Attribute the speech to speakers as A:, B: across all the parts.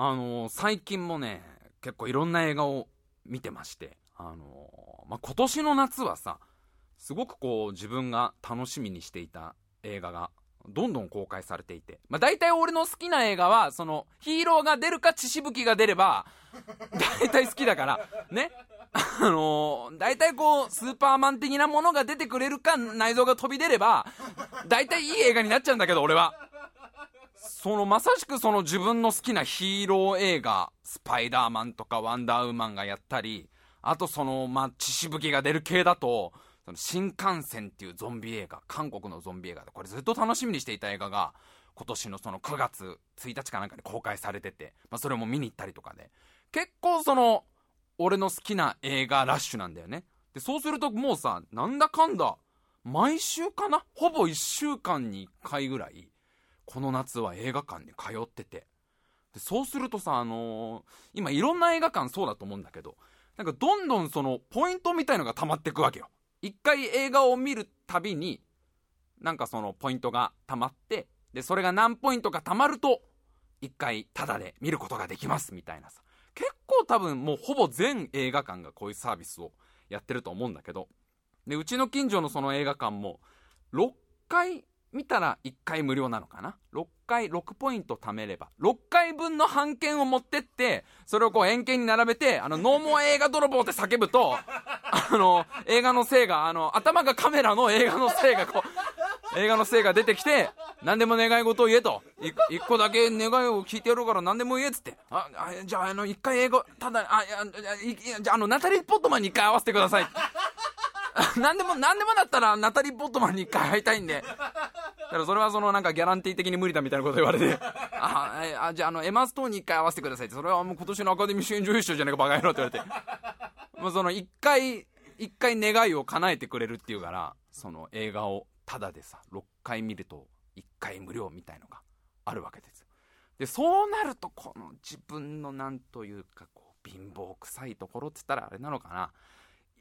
A: あのー最近もね、結構いろんな映画を見てまして、あのーまあ、今年の夏はさ、すごくこう自分が楽しみにしていた映画がどんどん公開されていて、まあ、大体俺の好きな映画は、そのヒーローが出るか血しぶきが出れば、大体好きだから、ね。あのー、大体こう、スーパーマン的なものが出てくれるか、内臓が飛び出れば、大体いい映画になっちゃうんだけど、俺は。その、まさしくその自分の好きなヒーロー映画、スパイダーマンとかワンダーウーマンがやったり、あとその、まあ、血しぶきが出る系だと、その新幹線っていうゾンビ映画、韓国のゾンビ映画で、これずっと楽しみにしていた映画が、今年のその9月1日かなんかに公開されてて、まあ、それも見に行ったりとかで、結構その、俺の好きな映画ラッシュなんだよね。で、そうするともうさ、なんだかんだ、毎週かな？ほぼ1週間に1回ぐらい、この夏は映画館に通ってて。で、そうするとさ、あのー今いろんな映画館そうだと思うんだけど、なんかどんどんその、ポイントみたいのが溜まってくわけよ。一回映画を見るたびに、なんかそのポイントが溜まって、で、それが何ポイントか溜まると、一回タダで見ることができますみたいなさ。結構多分もうほぼ全映画館がこういうサービスをやってると思うんだけど、で、うちの近所のその映画館も、6回見たら1回無料なのかな ?6 回、6ポイント貯めれば、6回分の半券を持ってって、それをこう円形に並べて、あの、ノーモア映画泥棒って叫ぶと、あの、映画のせいが、あの、頭がカメラの映画のせいがこう、映画のせいが出てきて、何でも願い事を言えと。い一個だけ願いを聞いてやるから何でも言えっつって。あ、あじゃあ、あの、一回英語、ただ、あ、いや、じゃあ、の、ナタリー・ポットマンに一回会わせてください。何でも、何でもだったら、ナタリー・ポットマンに一回会いたいんで。だからそれはそのなんかギャランティー的に無理だみたいなこと言われて、あ、えあじゃああの、エマストーンに一回会わせてくださいって、それはもう今年のアカデミー主演女優賞じゃねえかバカ野郎って言われて。もうその一回、一回願いを叶えてくれるっていうから、その映画をタダでさ、6回見ると1回無料みたいのがあるわけですよ。で、そうなるとこの自分のなんというかこう、貧乏臭いところって言ったらあれなのかな。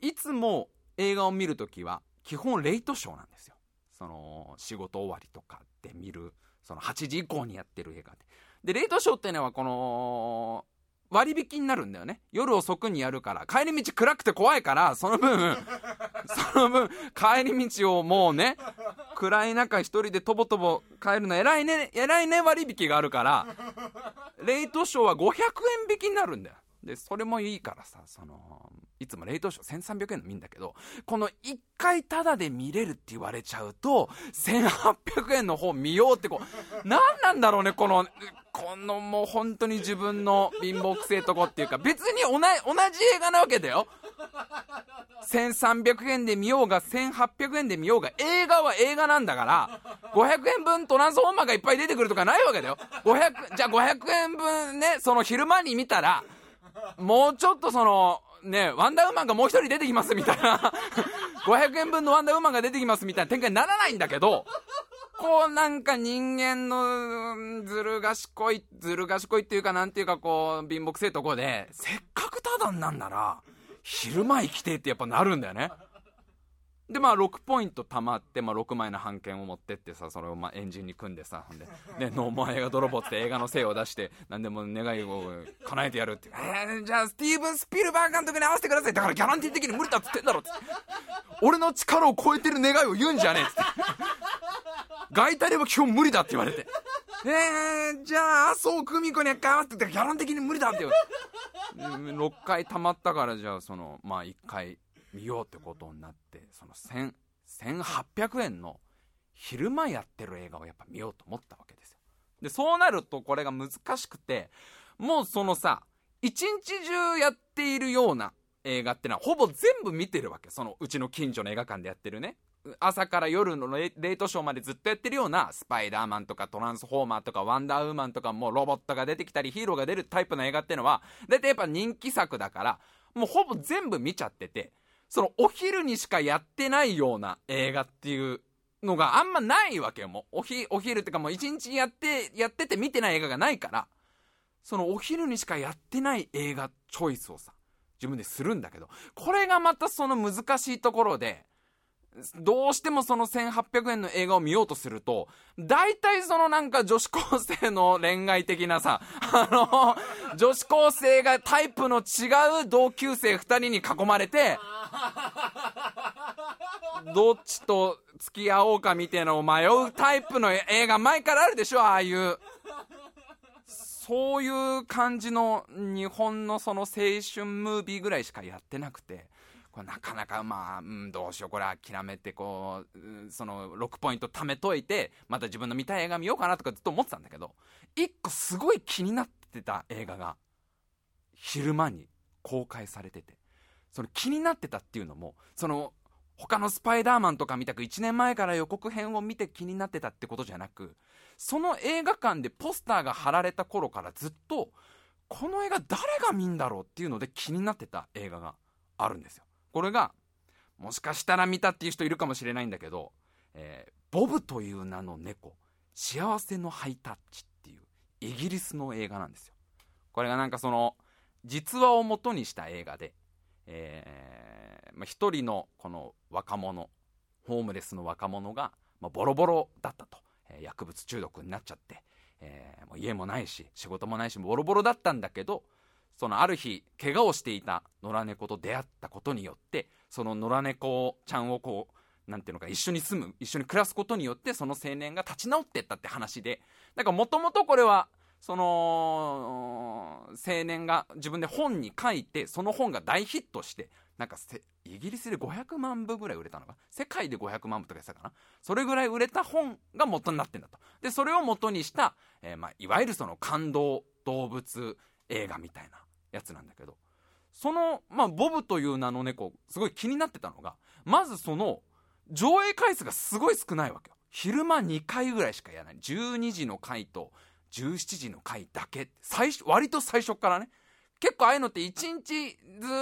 A: いつも映画を見るときは基本レイトショーなんですよ。その仕事終わりとかで見る、その8時以降にやってる映画で。で、レイトショーっていうのはこの、割引になるんだよね。夜遅くにやるから、帰り道暗くて怖いから、その分、その分、帰り道をもうね、暗い中一人でとぼとぼ帰るの偉いね、偉いね割引があるから、レイトショーは500円引きになるんだよ。で、それもいいからさ、その、いつもレイトショー1300円の見んだけど、この1回タダで見れるって言われちゃうと、1800円の方見ようってこう、何なんだろうね、この、このもう本当に自分の貧乏くせえとこっていうか、別に同じ同じ映画なわけだよ。1300円で見ようが1800円で見ようが映画は映画なんだから500円分トランスフォーマーがいっぱい出てくるとかないわけだよ500じゃあ500円分ねその昼間に見たらもうちょっとそのねワンダーウーマンがもう一人出てきますみたいな 500円分のワンダーウーマンが出てきますみたいな展開にならないんだけどこうなんか人間のずる賢いずる賢いっていうかなんていうかこう貧乏くせえとこでせっかくただになんなら昼間生きてってやっぱなるんだよね。で、まあ、6ポイント貯まって、まあ、6枚の半券を持ってってさ、それをまあエンジンに組んでさ、ほんで、ね、 no more 映画泥棒って映画の精を出して、何でも願いを叶えてやるって。えー、じゃあ、スティーブン・スピルバーグ監督に会わせてください。だからギャランティー的に無理だっつってんだろって。俺の力を超えてる願いを言うんじゃねえっつって。外タレは基本無理だって言われて。えー、じゃあ、麻生久美子に会わせて、ギャラ的に無理だって言われて。6回溜まったから、じゃあ、その、まあ、1回見ようってことになって、その1000、1800円の昼間やってる映画をやっぱ見ようと思ったわけですよ。で、そうなるとこれが難しくて、もうそのさ、一日中やっているような映画ってのはほぼ全部見てるわけ。そのうちの近所の映画館でやってるね。朝から夜のレレイトショーまでずっとやってるようなスパイダーマンとかトランスフォーマーとかワンダーウーマンとかもロボットが出てきたりヒーローが出るタイプの映画ってのは大体やっぱ人気作だからもうほぼ全部見ちゃっててそのお昼にしかやってないような映画っていうのがあんまないわけよ。もうおひお昼ってかもう一日やってやってて見てない映画がないから。そのお昼にしかやってない映画チョイスをさ自分でするんだけど。これがまたその難しいところでどうしてもその1800円の映画を見ようとすると、大体そのなんか女子高生の恋愛的なさ、あの、女子高生がタイプの違う同級生2人に囲まれて、どっちと付き合おうかみたいなのを迷うタイプの映画前からあるでしょ、ああいう。そういう感じの日本のその青春ムービーぐらいしかやってなくて、これなかなかまあ、うん、どうしようこれ諦めてこうその6ポイント貯めといてまた自分の見たい映画見ようかなとかずっと思ってたんだけど1個すごい気になってた映画が昼間に公開されててその気になってたっていうのもその他のスパイダーマンとか見たく1年前から予告編を見て気になってたってことじゃなくその映画館でポスターが貼られた頃からずっとこの映画誰が見んだろうっていうので気になってた映画があるんですよ。これがもしかしたら見たっていう人いるかもしれないんだけど、えー、ボブという名の猫幸せのハイタッチっていうイギリスの映画なんですよ。これがなんかその実話を元にした映画で、えーまあ、一人のこの若者ホームレスの若者が、まあ、ボロボロだったと、えー、薬物中毒になっちゃって、えー、もう家もないし仕事もないしボロボロだったんだけどそのある日怪我をしていた野良猫と出会ったことによってその野良猫ちゃんをこうなんていうのか一緒に住む一緒に暮らすことによってその青年が立ち直っていったって話でなんかもともとこれはその青年が自分で本に書いてその本が大ヒットしてなんかイギリスで500万部ぐらい売れたのか？世界で500万部とか言ってたかな？それぐらい売れた本が元になってんだと。でそれを元にした、えー、まあ、いわゆるその感動動物映画みたいなやつなんだけどその、まあ、ボブという名の猫すごい気になってたのがまずその上映回数がすごい少ないわけよ。昼間2回ぐらいしかやらない。12時の回と17時の回だけ最初割と最初からね。結構ああいうのって1日ず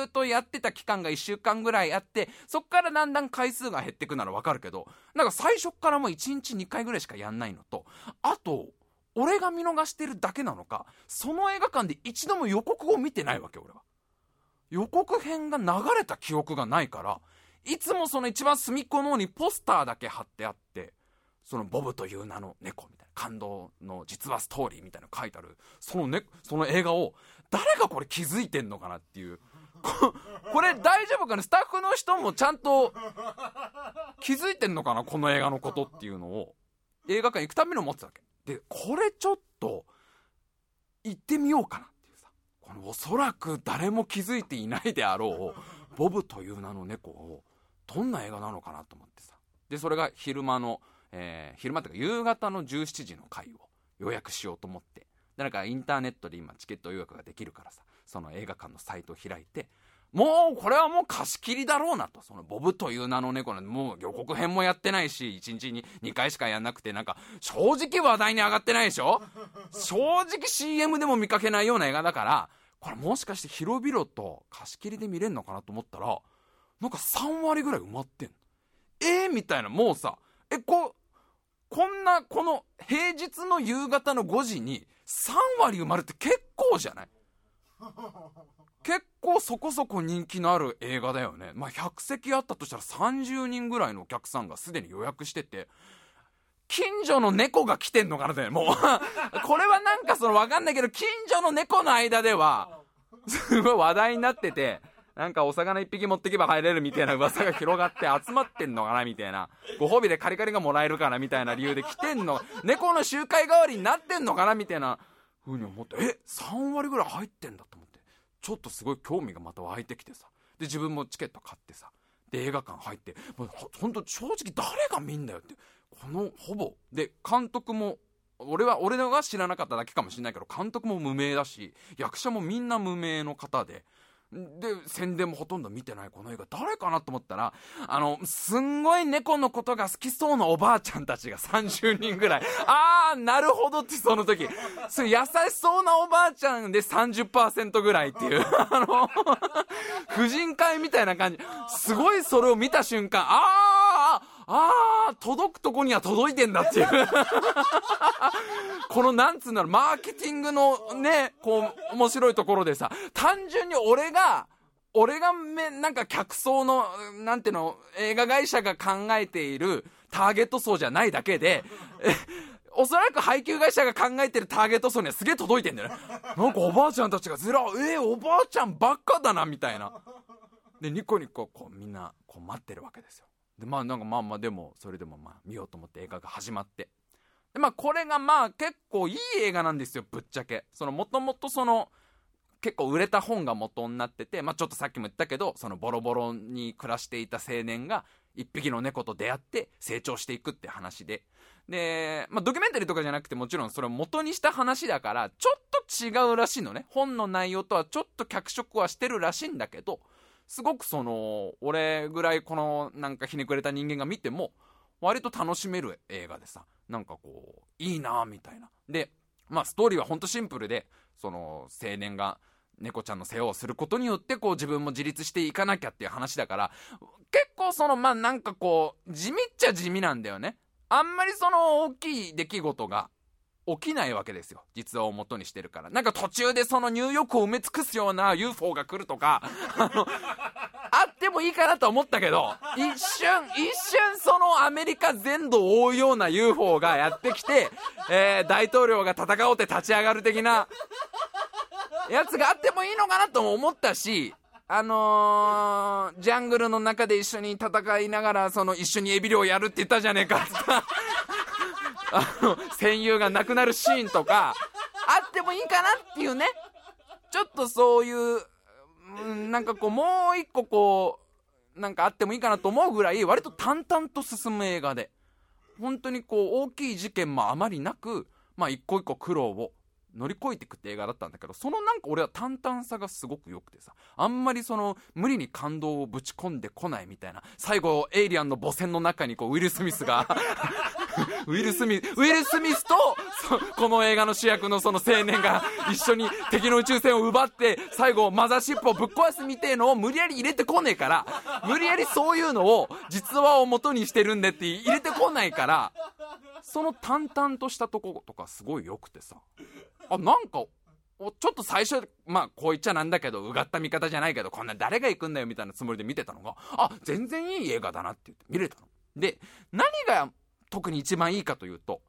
A: っとやってた期間が1週間ぐらいあってそっからだんだん回数が減ってくならわかるけどなんか最初からもう1日2回ぐらいしかやんないのとあと俺が見逃してるだけなのかその映画館で一度も予告を見てないわけ俺は。予告編が流れた記憶がないからいつもその一番隅っこの方にポスターだけ貼ってあってそのボブという名の猫みたいな感動の実話ストーリーみたいなの書いてあるその,、ね、その映画を誰がこれ気づいてんのかなっていうこれ大丈夫かなスタッフの人もちゃんと気づいてんのかな？この映画のことっていうのを映画館行くために思ってたわけ。でこれちょっと行ってみようかなっていうさ。このおそらく誰も気づいていないであろうボブという名の猫をどんな映画なのかなと思ってさ。でそれが昼間の、えー、昼間っていうか夕方の17時の回を予約しようと思って。でなんかインターネットで今チケット予約ができるからさその映画館のサイトを開いてもうこれはもう貸し切りだろうなと。そのボブという名の猫なんで、もう予告編もやってないし、1日に2回しかやんなくて、なんか正直話題に上がってないでしょ？正直 CM でも見かけないような映画だから、これもしかして広々と貸し切りで見れんのかなと思ったら、なんか3割ぐらい埋まってんの。えー、みたいな、もうさ、え、こ、こんな、この平日の夕方の5時に3割埋まるって結構じゃない？結構そこそこ人気のある映画だよね。まあ、100席あったとしたら30人ぐらいのお客さんがすでに予約してて、近所の猫が来てんのかなって、もう これはなんかそのわかんないけど、近所の猫の間では、すごい話題になってて、なんかお魚一匹持ってけば入れるみたいな噂が広がって集まってんのかなみたいな。ご褒美でカリカリがもらえるからみたいな理由で来てんの。猫の集会代わりになってんのかなみたいな風に思って、え、3割ぐらい入ってんだ。ちょっとすごい興味がまた湧いてきてさ。で自分もチケット買ってさ。で映画館入ってもうほんと正直誰が見んだよって。このほぼ。で監督も俺は俺が知らなかっただけかもしれないけど監督も無名だし役者もみんな無名の方でで宣伝もほとんど見てないこの映画誰かなと思ったらあのすんごい猫のことが好きそうなおばあちゃんたちが30人ぐらい。ああなるほどってその時。そ優しそうなおばあちゃんで30%ぐらいっていう。あの婦人会みたいな感じ。すごいそれを見た瞬間ああああ、届くとこには届いてんだっていうこのなんつうんだろう、マーケティングのね、こう、面白いところでさ、単純に俺が、俺がめ、なんか客層の、なんていうの、映画会社が考えているターゲット層じゃないだけで、おそらく配給会社が考えてるターゲット層にはすげえ届いてんだよね。なんかおばあちゃんたちがずら、えー、おばあちゃんばっかだな、みたいな。で、ニコニコ、こう、みんな、こう待ってるわけですよ。で、まあなんかまあまあでも、それでもまあ見ようと思って映画が始まって。で、まあこれがまあ結構いい映画なんですよ、ぶっちゃけ。その、もともとその、結構売れた本が元になってて、まあちょっとさっきも言ったけど、そのボロボロに暮らしていた青年が、一匹の猫と出会って成長していくって話で。で、まあ、ドキュメンタリーとかじゃなくてもちろんそれを元にした話だから、ちょっと違うらしいのね。本の内容とはちょっと脚色はしてるらしいんだけど、すごくその、俺ぐらいこのなんかひねくれた人間が見ても、割と楽しめる映画でさ、なんかこう、いいなみたいな。で、まあストーリーはほんとシンプルで、その青年が猫ちゃんの世話をすることによってこう自分も自立していかなきゃっていう話だから、結構そのまあなんかこう、地味っちゃ地味なんだよね。あんまりその大きい出来事が起きないわけですよ。実話を元にしてるから。なんか途中でそのニューヨークを埋め尽くすような UFO が来るとか、あの、あってもいいかなと思ったけど、一瞬、一瞬そのアメリカ全土を覆うような UFO がやってきて、えー、大統領が戦おうって立ち上がる的な、やつがあってもいいのかなとも思ったし、あのー、ジャングルの中で一緒に戦いながら、その一緒にエビ漁やるって言ったじゃねえかってあの、戦友が亡くなるシーンとか、あってもいいかなっていうね。ちょっとそういう、うん、なんかこう、もう一個こう、なんかあってもいいかなと思うぐらい、割と淡々と進む映画で。本当にこう、大きい事件もあまりなく、まあ一個一個苦労を乗り越えていくって映画だったんだけど、そのなんか俺は淡々さがすごく良くてさ、あんまりその、無理に感動をぶち込んでこないみたいな、最後、エイリアンの母船の中にこう、ウィル・スミスが ウィル・スミス、ウィル・スミスと、この映画の主役のその青年が一緒に敵の宇宙船を奪って、最後、マザーシップをぶっ壊すみてえのを無理やり入れてこねえから、無理やりそういうのを、実話を元にしてるんでって入れてこないから、その淡々としたとことかすごい良くてさ。あ、なんか、ちょっと最初、まあ、こう言っちゃなんだけど、うがった見方じゃないけど、こんな誰が行くんだよみたいなつもりで見てたのが、あ、全然いい映画だなって言って見れたの。で、何が特に一番いいかというと、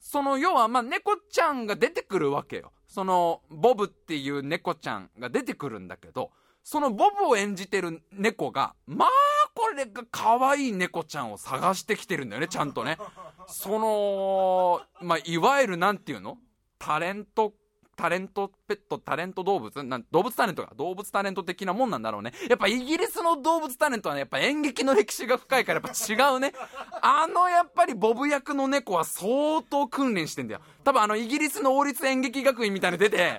A: その、要は、まあ、猫ちゃんが出てくるわけよ。その、ボブっていう猫ちゃんが出てくるんだけど、そのボブを演じてる猫が、まあ、これが可愛い猫ちゃんを探してきてるんだよね、ちゃんとね。その、まあ、いわゆるなんていうの？タレント、タレントペット、タレント動物？な動物タレントか？動物タレント的なもんなんだろうね。やっぱイギリスの動物タレントはね、やっぱ演劇の歴史が深いからやっぱ違うね。あのやっぱりボブ役の猫は相当訓練してんだよ。多分あのイギリスの王立演劇学院みたいに出て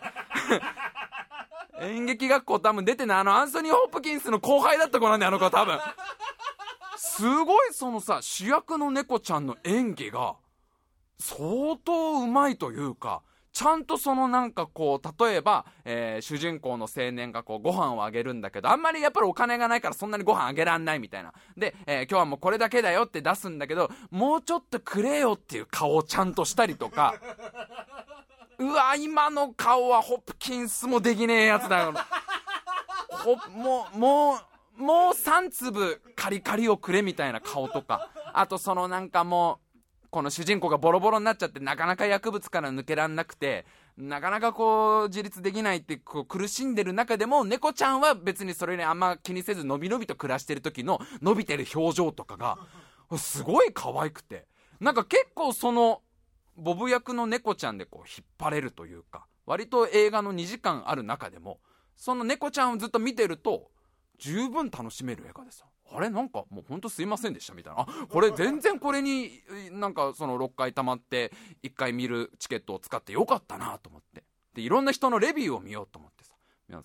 A: 演劇学校多分出てない。あのアンソニー・ホップキンスの後輩だった子なんだよ、あの子は多分。すごいそのさ、主役の猫ちゃんの演技が、相当うまいというか、ちゃんとそのなんかこう、例えば、えー、主人公の青年がこう、ご飯をあげるんだけど、あんまりやっぱりお金がないからそんなにご飯あげらんないみたいな。で、えー、今日はもうこれだけだよって出すんだけど、もうちょっとくれよっていう顔をちゃんとしたりとか、うわ、今の顔はホプキンスもできねえやつだよ。ほ、もう、もう、もう3粒カリカリをくれみたいな顔とか、あとそのなんかもう、この主人公がボロボロになっちゃってなかなか薬物から抜けらんなくてなかなかこう自立できないってこう苦しんでる中でも猫ちゃんは別にそれにあんま気にせずのびのびと暮らしてる時の伸びてる表情とかがすごい可愛くて。なんか結構そのボブ役の猫ちゃんでこう引っ張れるというか割と映画の2時間ある中でもその猫ちゃんをずっと見てると十分楽しめる映画ですよ。あれ？なんかもうほんとすいませんでしたみたいな。あ、これ全然これになんかその6回溜まって1回見るチケットを使ってよかったなと思って。で、いろんな人のレビューを見ようと思ってさ。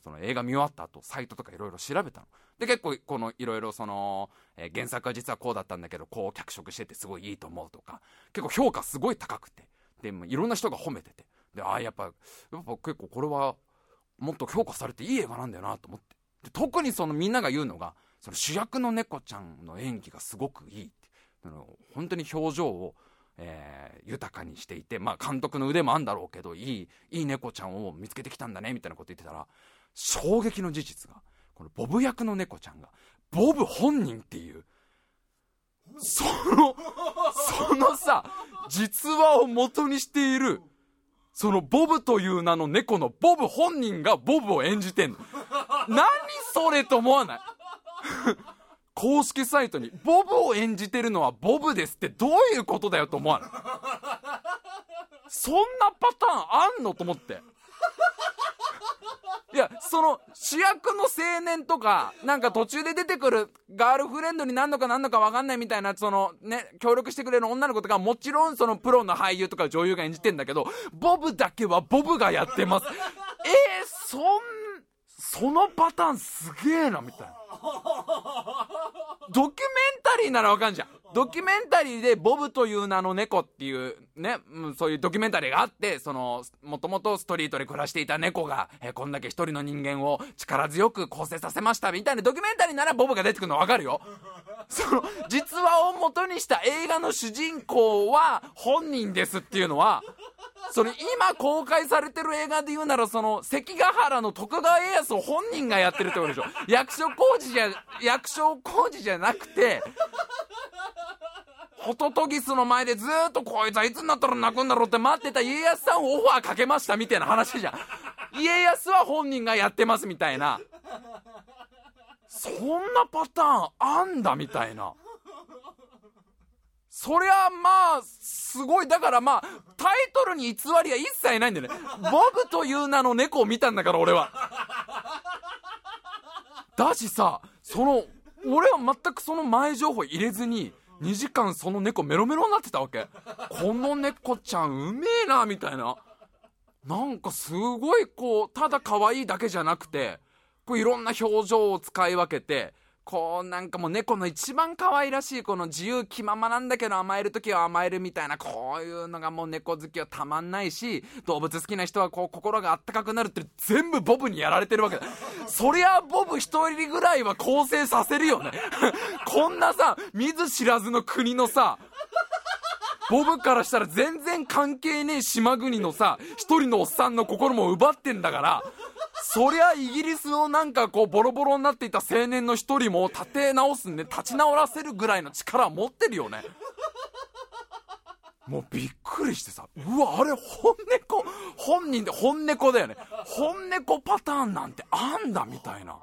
A: その映画見終わった後、サイトとかいろいろ調べたの。で、結構このいろいろその、えー、原作は実はこうだったんだけど、こう脚色しててすごいいいと思うとか、結構評価すごい高くて。で、いろんな人が褒めてて。で、ああ、やっぱ、やっぱ結構これはもっと評価されていい映画なんだよなと思って。で特にそのみんなが言うのが、その主役の猫ちゃんの演技がすごくいいってあの本当に表情を、えー、豊かにしていて、まあ、監督の腕もあんだろうけどいいいい猫ちゃんを見つけてきたんだねみたいなこと言ってたら衝撃の事実がこのボブ役の猫ちゃんがボブ本人っていうそのそのさ実話を元にしているそのボブという名の猫のボブ本人がボブを演じてんの。何それと思わない？公式サイトにボブを演じてるのはボブですってどういうことだよと思わない？そんなパターンあんのと思って。いやその主役の青年とかなんか途中で出てくるガールフレンドになんのかなんのか分かんないみたいなそのね協力してくれる女の子とかもちろんそのプロの俳優とか女優が演じてんだけどボブだけはボブがやってます。えー、そんそのパターンすげえなみたいな。ドキュメンタリーならわかんじゃん。ドキュメンタリーでボブという名の猫っていうね、そういうドキュメンタリーがあって、その、もともとストリートで暮らしていた猫が、え、こんだけ一人の人間を力強く構成させましたみたいなドキュメンタリーならボブが出てくるのわかるよ。その、実話を元にした映画の主人公は本人ですっていうのは、それ今公開されてる映画で言うならその関ヶ原の徳川家康を本人がやってるってことでしょ役所工事じゃ役所工事じゃなくてホトトギスの前でずっとこいつはいつになったら泣くんだろうって待ってた家康さんをオファーかけましたみたいな話じゃん。家康は本人がやってますみたいな。そんなパターンあんだみたいな。そりゃまあすごい。だからまあタイトルに偽りは一切ないんだよね。ボブという名の猫を見たんだから俺は。だしさその俺は全くその前情報入れずに2時間その猫メロメロになってたわけ。この猫ちゃんうめえなみたいな。なんかすごいこうただ可愛いだけじゃなくてこういろんな表情を使い分けてこうなんかもう猫の一番可愛らしいこの自由気ままなんだけど甘える時は甘えるみたいなこういうのがもう猫好きはたまんないし動物好きな人はこう心があったかくなるって全部ボブにやられてるわけだ。そりゃボブ一人ぐらいは構成させるよね。こんなさ見ず知らずの国のさボブからしたら全然関係ねえ島国のさ一人のおっさんの心も奪ってんだからそりゃイギリスのなんかこうボロボロになっていた青年の一人も立て直すんで立ち直らせるぐらいの力を持ってるよね。もうびっくりしてさうわあれ本猫本人で本猫だよね。本猫パターンなんてあんだみたいな。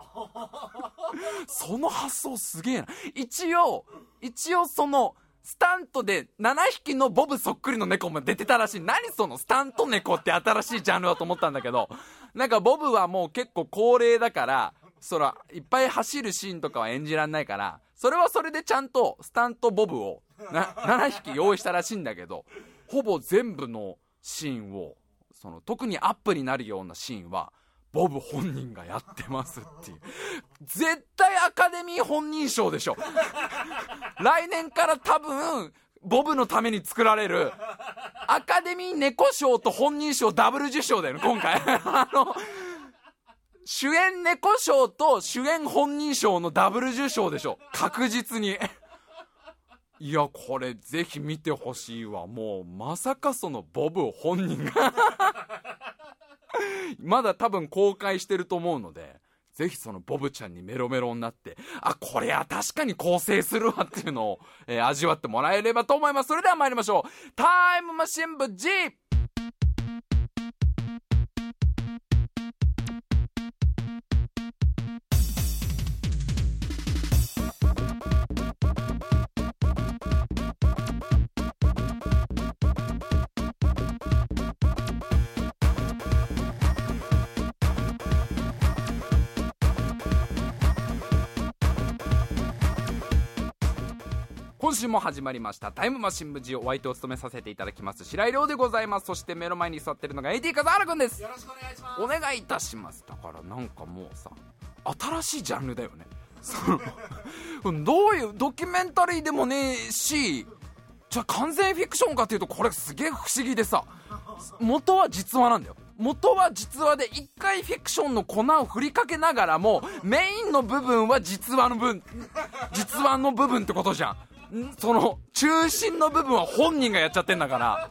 A: その発想すげえな。一応一応そのスタントで7匹のボブそっくりの猫も出てたらしい。何そのスタント猫って新しいジャンルだと思ったんだけど、なんかボブはもう結構高齢だから、そら、いっぱい走るシーンとかは演じらんないから、それはそれでちゃんとスタントボブをな7匹用意したらしいんだけど、ほぼ全部のシーンを、その特にアップになるようなシーンは、ボブ本人がやってますっていう。絶対アカデミー本人賞でしょ。来年から多分、ボブのために作られる、アカデミー猫賞と本人賞ダブル受賞だよね、今回。あの、主演猫賞と主演本人賞のダブル受賞でしょ。確実に。いや、これぜひ見てほしいわ。もう、まさかそのボブ本人が まだ多分公開してると思うので、ぜひそのボブちゃんにメロメロになって、あ、これは確かに構成するわっていうのを、えー、味わってもらえればと思います。それでは参りましょう。タイムマシン部 G! 週も始まりました。タイムマシン部 G お相手を務めさせていただきます。白井亮でございます。そして目の前に座ってるのが AD 風原くんです。
B: よろしくお願いします。
A: お願いいたします。だからなんかもうさ新しいジャンルだよね。その どういうドキュメンタリーでもねえしじゃあ完全フィクションかっていうとこれすげえ不思議でさ元は実話なんだよ。元は実話で一回フィクションの粉を振りかけながらもメインの部分は実話の分実話の部分ってことじゃんその中心の部分は本人がやっちゃってんだから。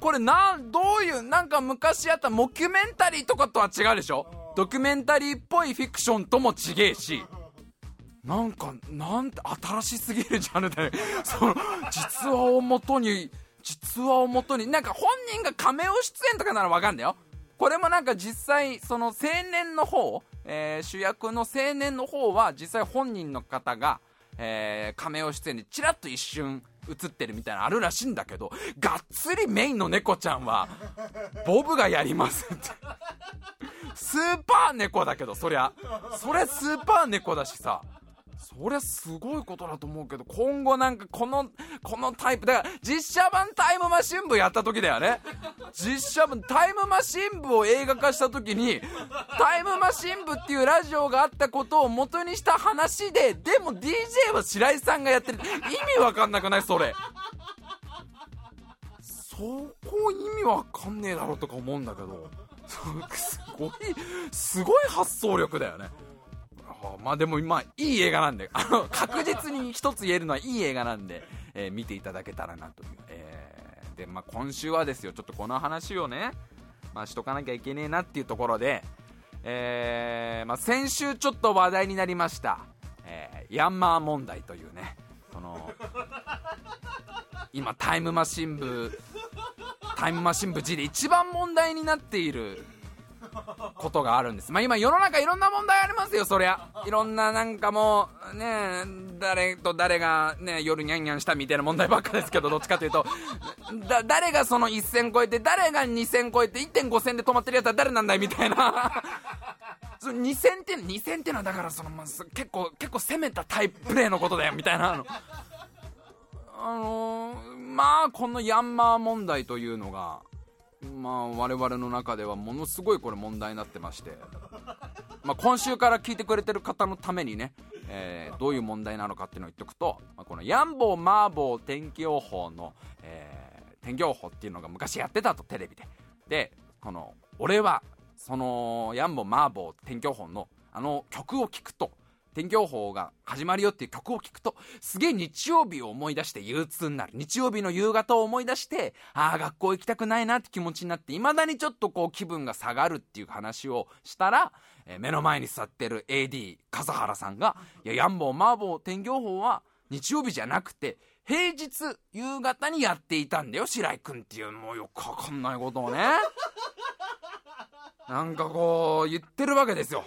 A: これなんどういうなんか昔やったモキュメンタリーとかとは違うでしょ？ドキュメンタリーっぽいフィクションとも違えし。なんかなんて新しすぎるジャンルでその実話をもとに実話をもとになんか本人がカメオ出演とかならわかんだよ。これもなんか実際その青年の方、えー、主役の青年の方は実際本人の方が、えー、亀尾出演でチラッと一瞬映ってるみたいなのあるらしいんだけどがっつりメインの猫ちゃんはボブがやりますって。スーパー猫だけどそりゃ。それスーパー猫だしさ。そりゃすごいことだと思うけど今後なんかこのこのタイプだから実写版タイムマシン部やった時だよね。実写版タイムマシン部を映画化した時にタイムマシン部っていうラジオがあったことを元にした話ででも DJ は白井さんがやってる。意味わかんなくない？それ。そこ意味わかんねえだろとか思うんだけど。すごいすごい発想力だよね。まあでもまあいい映画なんであの確実に一つ言えるのはいい映画なんで、えー、見ていただけたらなという、えー、でまあ今週はですよちょっとこの話をね、まあ、しとかなきゃいけねえなっていうところで、えーまあ、先週ちょっと話題になりました、えー、ヤンマー問題というねその今タイムマシン部タイムマシン部 G で一番問題になっていることがあるんです。まあ今世の中いろんな問題ありますよ、そりゃ。いろんななんかもう、ね誰と誰がね、夜ニャンニャンしたみたいな問題ばっかですけど、どっちかというと、だ、誰がその一線超えて、誰が二線超えて1.5線で止まってるやつは誰なんだいみたいな。その2線って2線ってのはだからその、まあ、結構結構攻めたタイププレーのことだよみたいなあのあのー、まあこのヤンマー問題というのがまあ我々の中ではものすごいこれ問題になってまして、まあ、今週から聞いてくれてる方のためにね、えー、どういう問題なのかっていうのを言っておくと、まあ、このヤンボーマーボー天気予報の、えー、天気予報っていうのが昔やってたとテレビで。でこの俺はそのヤンボーマーボー天気予報のあの曲を聴くと天気予報が始まるよっていう曲を聴くと、すげえ日曜日を思い出して憂鬱になる。日曜日の夕方を思い出して、ああ、学校行きたくないなって気持ちになって、未だにちょっとこう気分が下がるっていう話をしたら、えー、目の前に座ってる AD、笠原さんが、いや、ヤンボー、マーボー、天気予報は日曜日じゃなくて、平日夕方にやっていたんだよ、白井君っていう、もうよくわかんないことをね。なんかこう、言ってるわけですよ。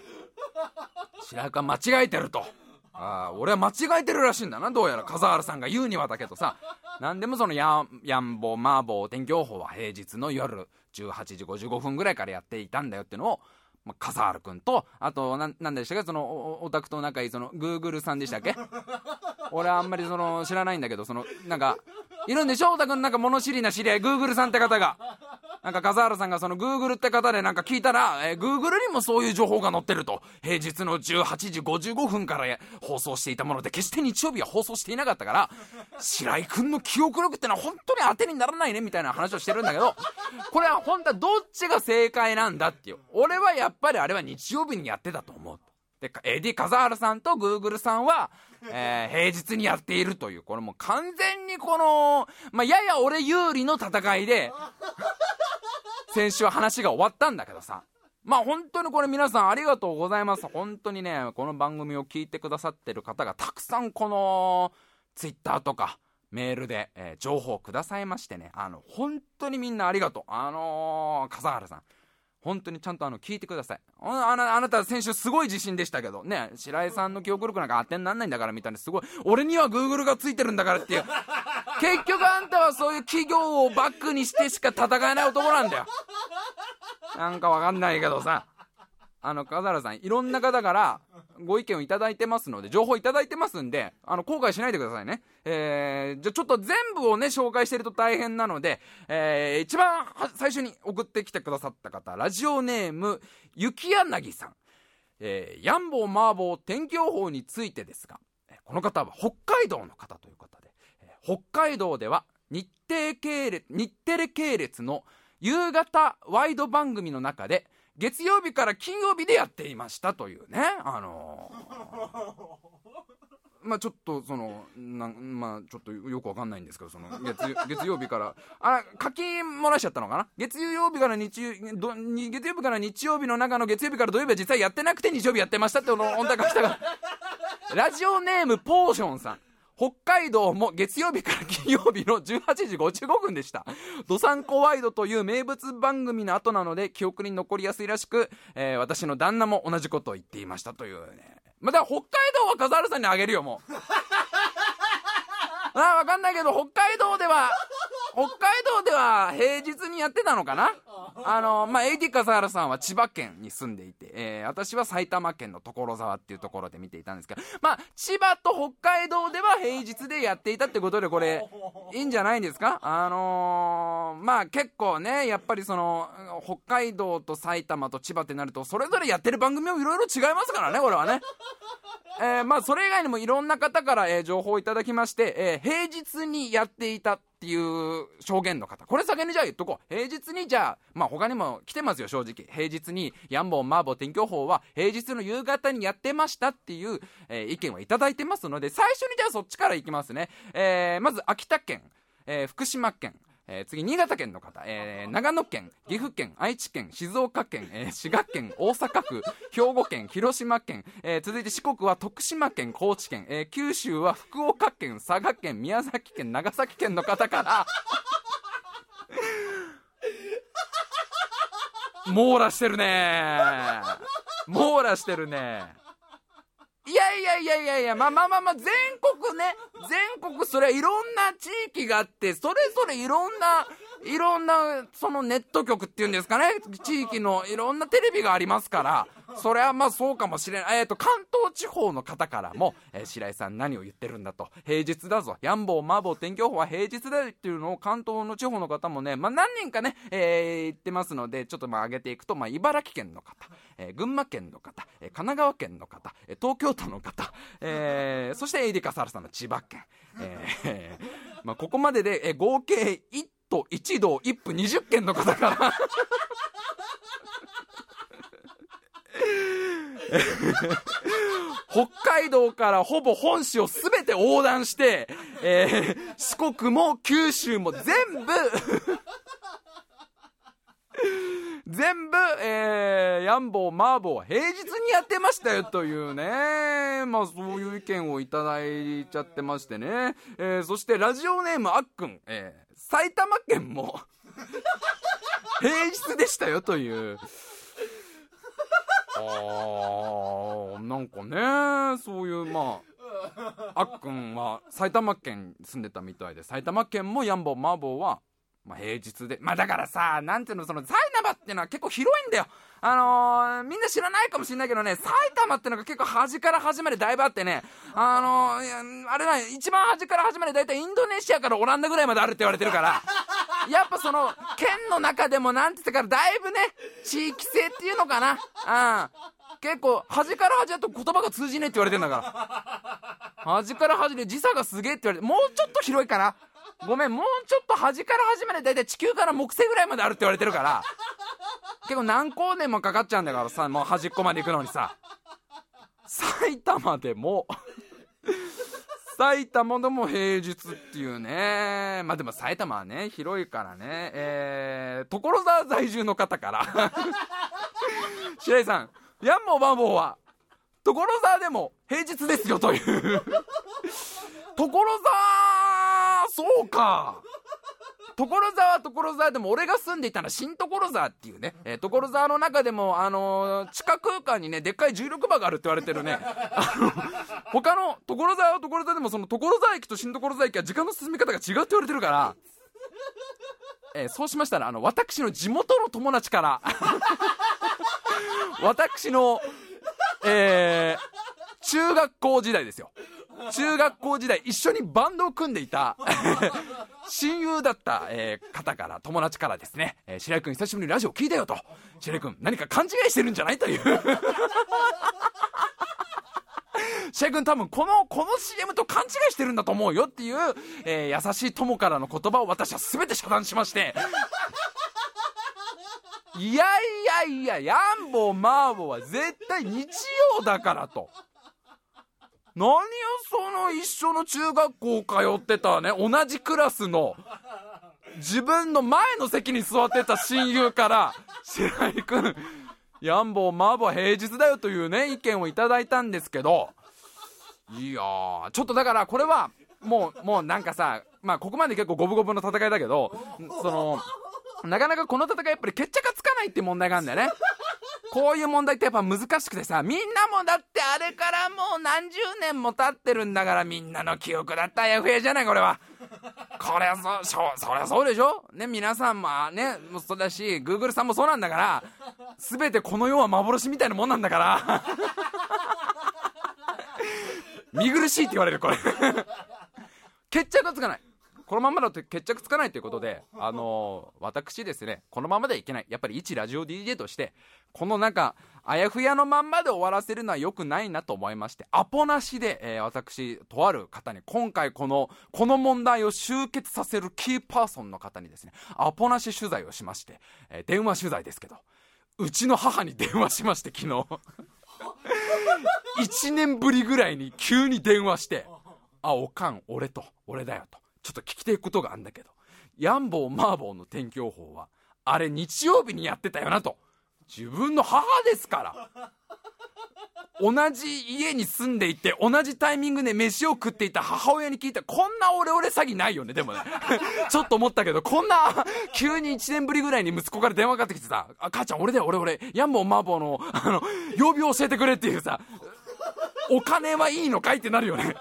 A: 白川間違えてると。あ、俺は間違えてるらしいんだな、どうやら。笠原さんが言うにはだけどさ。何でもそのや、やんぼ、麻婆、天気予報は平日の夜18時55分ぐらいからやっていたんだよっていうのを、まあ、笠原君と、あと、な、なんでしたっけその、オタクと仲いい、その、グーグルさんでしたっけ？俺はあんまりその、知らないんだけど、その、なんか、いるんでしょ？オタ君なんか物知りな知り合い、グーグルさんって方が。なんか笠原さんがその Google って方でなんか聞いたら、えー、Google にもそういう情報が載ってると。平日の18時55分から放送していたもので、決して日曜日は放送していなかったから、白井くんの記憶力ってのは本当に当てにならないねみたいな話をしてるんだけど、これは本当はどっちが正解なんだっていう。俺はやっぱりあれは日曜日にやってたと思う。で、AD 笠原さんと Google さんは、えー、平日にやっているという、これもう完全にこの、まあ、やや俺有利の戦いで、先週は話が終わったんだけどさ。まあ本当にこれ皆さんありがとうございます。本当にね、この番組を聞いてくださってる方がたくさんこの、ツイッターとか、メールで、えー、情報をくださいましてね、あの、本当にみんなありがとう。あのー、笠原さん。本当にちゃんとあの聞いてください。あなあなた先週すごい自信でしたけど。ね白井さんの記憶力なんか当てになんないんだからみたいなすごい俺にはグーグルがついてるんだからっていう。結局あんたはそういう企業をバックにしてしか戦えない男なんだよ。なんかわかんないけどさあの、笠原さん、いろんな方からご意見をいただいてますので、情報いただいてますんで、あの、後悔しないでくださいね。えー、じゃ、ちょっと全部をね、紹介してると大変なので、えー、一番最初に送ってきてくださった方、ラジオネーム、雪柳さん。えー、ヤンボーマーボー天気予報についてですが、この方は北海道の方という方で、北海道では日程系列、日テレ系列の夕方ワイド番組の中で、月曜日から金曜日でやっていましたというね、あのー、まあちょっとそのなまあちょっとよくわかんないんですけどその月月曜日から。あ書き漏らしちゃったのかな？月曜日から日どに月曜日から日曜日の中の月曜日から土曜日は実際やってなくて日曜日やってましたってこの音楽が来たからラジオネームポーションさん。北海道も月曜日から金曜日の18時55分でした。ドサンコワイドという名物番組の後なので記憶に残りやすいらしく、えー、私の旦那も同じことを言っていましたというね。まあ、だ北海道は笠原さんにあげるよ、もう。あわかんないけど、北海道では、北海道では平日にやってたのかな？あの、まあ、AD 笠原さんは千葉県に住んでいて、えー、私は埼玉県の所沢っていうところで見ていたんですけど、まあ、千葉と北海道では平日でやっていたってことで、これ、いいんじゃないんですか？あのー、まあ、結構ね、やっぱりその、北海道と埼玉と千葉ってなると、それぞれやってる番組もいろいろ違いますからね、これはね。えー、まあ、それ以外にもいろんな方から、えー、情報をいただきまして、えー、平日にやっていたていう証言の方。これ先にじゃあ言っとこう。平日にじゃあ、まあ、他にも来てますよ、正直。平日に、ヤンボン、マーボー、天気予報は、平日の夕方にやってましたっていう、え意見はいただいてますので、最初にじゃあそっちから行きますね。えまず、秋田県、え福島県、えー、次、新潟県の方、えー、長野県、岐阜県、愛知県、静岡県、えー、滋賀県、大阪府、兵庫県、広島県、えー、続いて四国は徳島県、高知県、えー、九州は福岡県、佐賀県、宮崎県、長崎県の方から。網羅してるね網羅してるねいやいやいやいやいや、まあまあまあまあ、全国ね、全国それはいろんな地域があって、それぞれいろんな、いろんな、そのネット局っていうんですかね、地域のいろんなテレビがありますから、それはまあそうかもしれない。えっ、ー、と、関東地方の方からも、えー、白井さん何を言ってるんだと。平日だぞ。ヤンボー、マーボー、天気予報は平日だよっていうのを関東の地方の方もね、まあ何人かね、えー、言ってますので、ちょっとまあ上げていくと、まあ茨城県の方、えー、群馬県の方、えー、神奈川県の方、えー、東京都の方、えー、そしてエイディカサルさんの千葉県、えー、まあここまでで、えー、合計1都1道1府20県の方から 北海道からほぼ本州を全て横断して、えー、四国も九州も全部全部、えー、ヤンボー、マーボー平日にやってましたよというね、まあそういう意見をいただいちゃってましてね。えー、そしてラジオネームあっくん、えー、埼玉県も平日でしたよという。ああ、なんかね、そういう、まあ、あっくんは埼玉県住んでたみたいで、埼玉県もヤンボー、マーボーは、まあ、平日で。まあ、だからさ、なんていうの、その、埼玉っていうのは結構広いんだよ。あのー、みんな知らないかもしれないけどね、埼玉ってのが結構端から端までだいぶあってね、あのー、あれな、一番端から端までだいたいインドネシアからオランダぐらいまであるって言われてるから、やっぱその、県の中でもなんて言ったからだいぶね、地域性っていうのかな。うん。結構、端から端だと言葉が通じねえって言われてんだから。端から端で時差がすげえって言われて、もうちょっと広いかな。ごめん、もうちょっと端から端までだいたい地球から木星ぐらいまであるって言われてるから、結構何光年もかかっちゃうんだからさ、もう端っこまで行くのにさ。埼玉でも埼玉でも平日っていうね。まあでも埼玉はね、広いからね。えー、所沢在住の方から白井さん、ヤンモーバンボーは、所沢でも平日ですよという所沢、そうか。所沢所沢でも俺が住んでいたのは新所沢っていうね、えー、所沢の中でも、あのー、地下空間にね、でっかい重力場があるって言われてるね、他の所沢は所沢でもその所沢駅と新所沢駅は時間の進み方が違うって言われてるから、えー、そうしましたら、あの、私の地元の友達から私の、えー、中学校時代ですよ。中学校時代一緒にバンドを組んでいた 親友だった、えー、方から友達からですね、えー、白井君久しぶりにラジオ聞いたよと。白井君何か勘違いしてるんじゃないという。白井君多分このこの CM と勘違いしてるんだと思うよっていう、えー、優しい友からの言葉を私は全て遮断しまして。いやいやいやヤンボーマーボーは絶対日曜だからと。何よその一緒の中学校通ってたね同じクラスの自分の前の席に座ってた親友から白井君ヤンボーマーボー平日だよというね意見をいただいたんですけどいやーちょっとだからこれはもうもうなんかさまあここまで結構五分五分の戦いだけどそのなかなかこの戦いやっぱり決着がつかないって問題があるんだよね。こういう問題ってやっぱ難しくてさみんなもだってあれからもう何十年も経ってるんだからみんなの記憶だったら FA じゃないこれは。これはそそそりゃそうでしょ。ね皆さんもねもそうだし Google さんもそうなんだから全てこの世は幻みたいなもんなんだから。見苦しいって言われるこれ。決着がつかない。このままだと決着つかないということで、あのー、私ですね、このままではいけない。やっぱり一ラジオ DJ として、このなんか、あやふやのまんまで終わらせるのは良くないなと思いまして、アポなしで、えー、私、とある方に、今回この、この問題を集結させるキーパーソンの方にですね、アポなし取材をしまして、えー、電話取材ですけど、うちの母に電話しまして、昨日。1年ぶりぐらいに急に電話して、あ、おかん、俺と、俺だよと。ちょっと聞きたいくことがあるんだけど、ヤンボーマーボーの天気予報は、あれ日曜日にやってたよなと。自分の母ですから。同じ家に住んでいて、同じタイミングで飯を食っていた母親に聞いたこんなオレオレ詐欺ないよね、でもね。ちょっと思ったけど、こんな、急に1年ぶりぐらいに息子から電話かかってきてさ、あ、母ちゃん俺だよ、俺俺、ヤンボーマーボーの、あの、曜日を教えてくれっていうさ、お金はいいのかいってなるよね。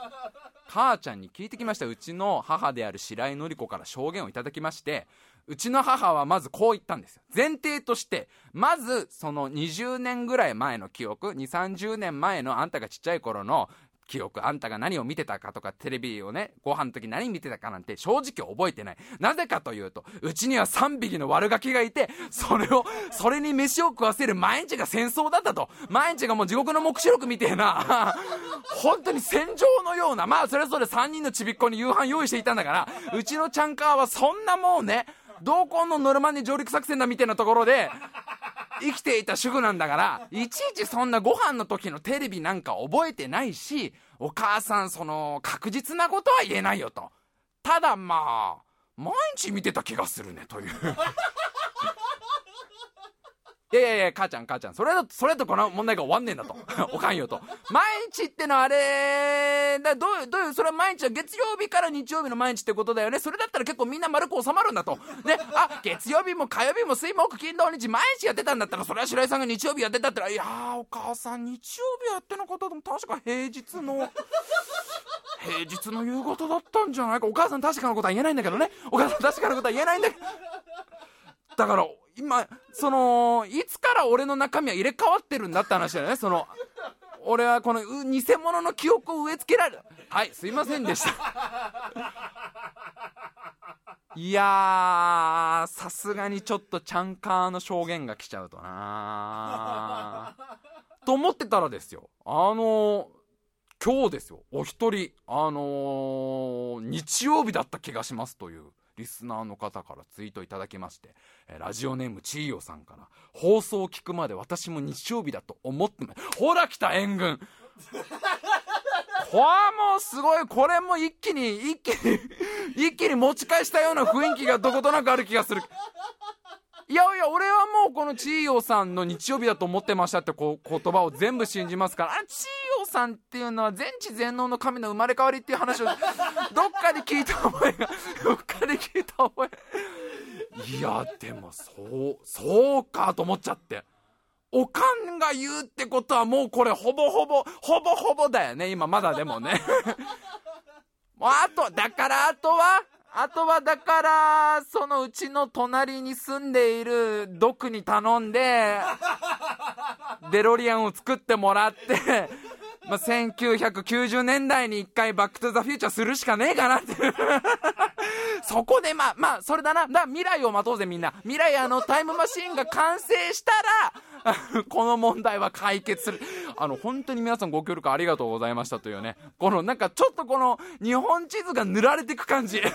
A: 母ちゃんに聞いてきました。うちの母である白井紀子から証言をいただきましてうちの母はまずこう言ったんですよ。前提としてまずその20年ぐらい前の記憶2 3 0年前のあんたがちっちゃい頃の記憶あんたが何を見てたかとかテレビをねご飯の時何見てたかなんて正直覚えてない。なぜかというとうちには3匹の悪ガキがいてそれをそれに飯を食わせる毎日が戦争だったと。毎日がもう地獄の黙示録みてえな。本当に戦場のようなまあそれぞれ3人のちびっこに夕飯用意していたんだからうちのチャンカーはそんなもうね同行のノルマンディ上陸作戦だみたいなところで生きていた主婦なんだからいちいちそんなご飯の時のテレビなんか覚えてないしお母さんその確実なことは言えないよと。ただまあ毎日見てた気がするねという。いやいやいや、母ちゃん、母ちゃん、それだと、それだとこの問題が終わんねえんだと。おかんよと。毎日ってのはあれ、だどういう、どういう、それは毎日は月曜日から日曜日の毎日ってことだよね。それだったら結構みんな丸く収まるんだと。ね、あ、月曜日も火曜日も水木金土日毎日やってたんだったら、それは白井さんが日曜日やってたったら、いやー、お母さん日曜日やってなかったと確か平日の、平日の夕方だったんじゃないか。お母さん確かなことは言えないんだけどね。お母さん確かなことは言えないんだけど。だから、今、その、いつから俺の中身は入れ替わってるんだって話だよね、その、俺はこの偽物の記憶を植え付けられる。はい、すいませんでした。いやさすがにちょっとチャンカーの証言が来ちゃうとなと思ってたらですよ、あの今日ですよ、お一人、あのー、日曜日だった気がしますという。リスナーの方からツイートいただきまして、えラジオネームチーヨさんから放送を聞くまで私も日曜日だと思ってまほら来た援軍。これもうすごい。これも一気に一気に一気に持ち返したような雰囲気がどことなくある気がする。いやいや、俺はもうこのチーヨーさんの日曜日だと思ってましたってこ言葉を全部信じますから、あれ、チーヨーさんっていうのは全知全能の神の生まれ変わりっていう話を、どっかで聞いた覚えが、どっかで聞いた覚え。いや、でも、そう、そうかと思っちゃって。おかんが言うってことはもうこれほぼほぼ、ほぼほぼだよね、今まだでもね。もうあと、だからあとは、あとはだから、そのうちの隣に住んでいるドクに頼んで、デロリアンを作ってもらって、まあ、1990年代に一回バックトゥザフューチャーするしかねえかなって そこでまあ、まあ、それだな。だ未来を待とうぜみんな。未来あのタイムマシーンが完成したら、この問題は解決する。あの、本当に皆さんご協力ありがとうございましたというね。このなんかちょっとこの日本地図が塗られてく感じ。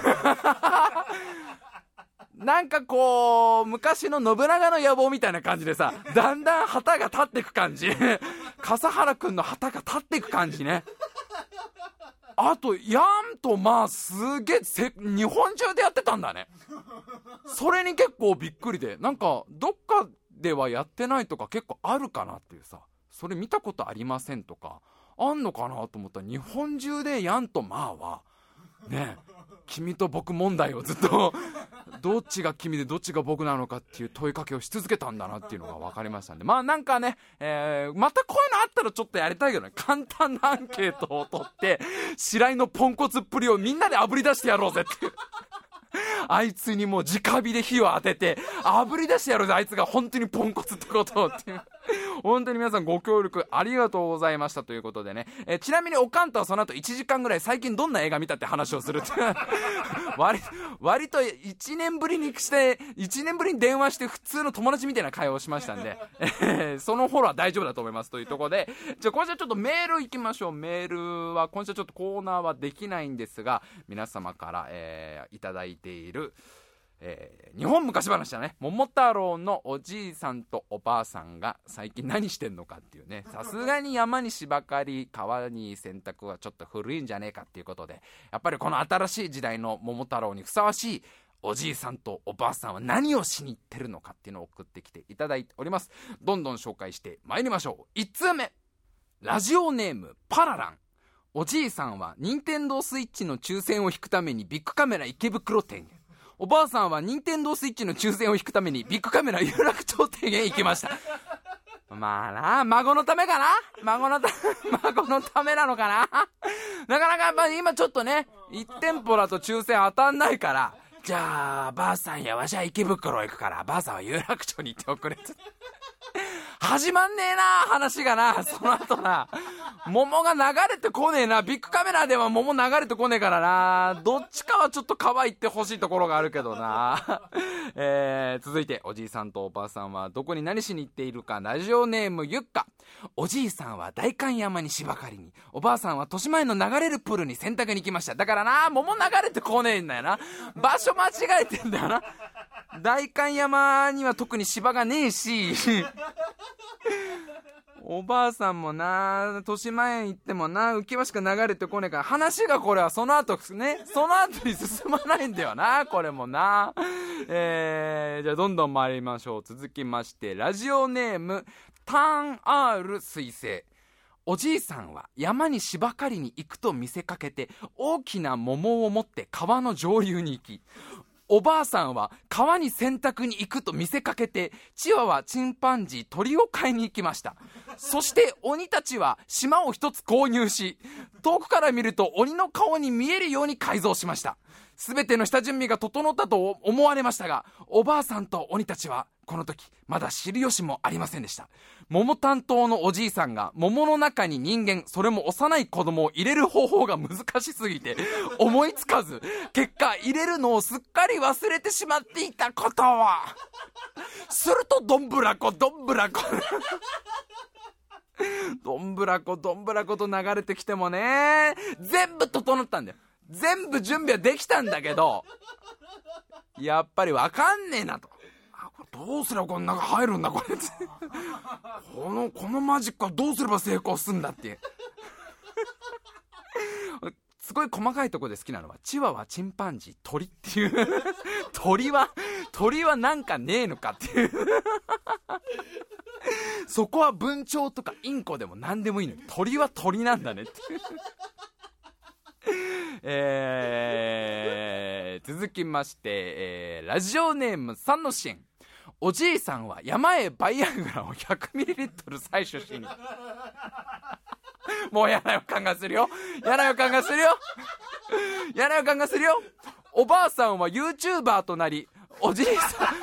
A: なんかこう、昔の信長の野望みたいな感じでさ、だんだん旗が立ってく感じ。笠原くんの旗が立ってく感じね。あとやんとまあすげえ日本中でやってたんだねそれに結構びっくりでなんかどっかではやってないとか結構あるかなっていうさそれ見たことありませんとかあんのかな？と思ったら日本中でやんとまあはね君と僕問題をずっと どっちが君でどっちが僕なのかっていう問いかけをし続けたんだなっていうのが分かりましたんで。まあなんかね、えー、またこういうのあったらちょっとやりたいけどね。簡単なアンケートを取って白井のポンコツっぷりをみんなであぶり出してやろうぜっていう。あいつにもう直火で火を当てて、炙り出してやるぜ、あいつが本当にポンコツってことをっていう。本当に皆さんご協力ありがとうございましたということでね。えちなみにおかんとはその後1時間ぐらい最近どんな映画見たって話をするって 割、割と1年ぶりにして、1年ぶりに電話して普通の友達みたいな会話をしましたんで、えー、そのフォローは大丈夫だと思いますというところで、じゃあ今週はちょっとメール行きましょう。メールは今週はちょっとコーナーはできないんですが、皆様から、えー、いただいている、えー、日本昔話だね。桃太郎のおじいさんとおばあさんが最近何してんのかっていうね。さすがに山に芝刈り川に洗濯はちょっと古いんじゃねえかっていうことでやっぱりこの新しい時代の桃太郎にふさわしいおじいさんとおばあさんは何をしに行ってるのかっていうのを送ってきていただいております。どんどん紹介してまいりましょう。1通目ラジオネームパララン。おじいさんは任天堂スイッチの抽選を引くためにビッグカメラ池袋店へおばあさんは任天堂スイッチの抽選を引くためにビッグカメラ有楽町店へ行きました。まあな、孫のためかな？孫のた、孫のためなのかな？なかなかまあ今ちょっとね、1店舗だと抽選当たんないから、じゃあ、ばあさんやわしは池袋行くから、ばあさんは有楽町に行っておくれ 始まんねえな話がな。その後な。桃が流れてこねえな。ビッグカメラでは桃流れてこねえからな。どっちかはちょっと乾いってほしいところがあるけどな。えー、続いておじいさんとおばあさんはどこに何しに行っているか。ラジオネームゆっか。おじいさんは代官山に芝刈りに。おばあさんは豊島園の流れるプールに洗濯に行きました。だからな桃流れてこねえんだよな。場所間違えてんだよな。代官山には特に芝がねえし。おばあさんもな、豊島園行ってもな、浮き輪しか流れてこねえから、話がこれはその後ね、その後に進まないんだよな、これもな。えー、じゃあどんどん参りましょう。続きまして、ラジオネーム、ターン R 彗星。おじいさんは山に芝刈りに行くと見せかけて大きな桃を持って川の上流に行きおばあさんは川に洗濯に行くと見せかけて、チワワ、チンパンジー、鳥を買いに行きました。そして鬼たちは島を一つ購入し、遠くから見ると鬼の顔に見えるように改造しました。すべての下準備が整ったと思われましたが、おばあさんと鬼たちはこの時、まだ知る由もありませんでした。桃担当のおじいさんが、桃の中に人間、それも幼い子供を入れる方法が難しすぎて、思いつかず、結果、入れるのをすっかり忘れてしまっていたことは。すると、どんぶらこ、どんぶらこ。どんぶらこ、どんぶらこと流れてきてもね、全部整ったんだよ。全部準備はできたんだけど、やっぱりわかんねえなと。どうすればこの中入るんだこれこのこのマジックはどうすれば成功すんだってすごい細かいところで好きなのはチワワチンパンジー鳥っていう。鳥は鳥はなんかねえのかっていう。そこは文鳥とかインコでも何でもいいのに鳥は鳥なんだねってえー、続きまして、えー、ラジオネーム三の支援おじいさんは山へバイアグラを 100ml 採取しに。もう嫌な予感がするよ。嫌な予感がするよ。嫌な予感がするよ。おばあさんは YouTuber となりおじいさん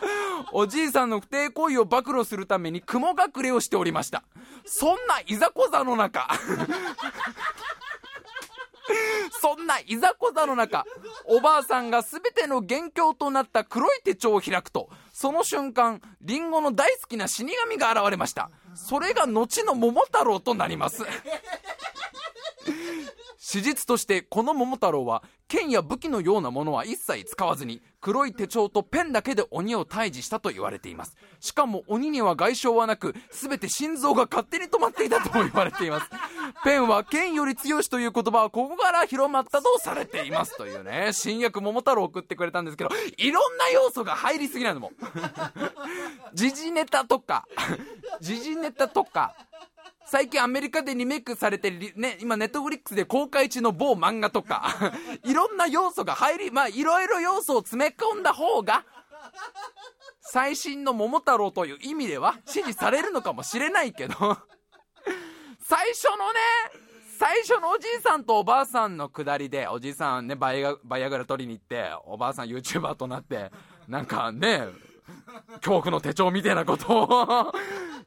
A: おじいさんの不貞行為を暴露するために雲隠れをしておりました。そんないざこざの中。そんないざこざの中、おばあさんが全ての元凶となった黒い手帳を開くと、その瞬間、リンゴの大好きな死神が現れました。それが後の桃太郎となります。史実としてこの桃太郎は剣や武器のようなものは一切使わずに黒い手帳とペンだけで鬼を退治したと言われています。しかも鬼には外傷はなく全て心臓が勝手に止まっていたとも言われています。ペンは剣より強しという言葉はここから広まったとされていますというね。新薬桃太郎送ってくれたんですけどいろんな要素が入りすぎなのも時事ネタとか時事ネタとか最近アメリカでリメイクされてね、今ネットフリックスで公開中の某漫画とか、いろんな要素が入り、まあいろいろ要素を詰め込んだ方が、最新の桃太郎という意味では支持されるのかもしれないけど、最初のね、最初のおじいさんとおばあさんのくだりで、おじいさんね、バイアグラ取りに行って、おばあさん YouTuber となって、なんかね、恐怖の手帳みたいなことを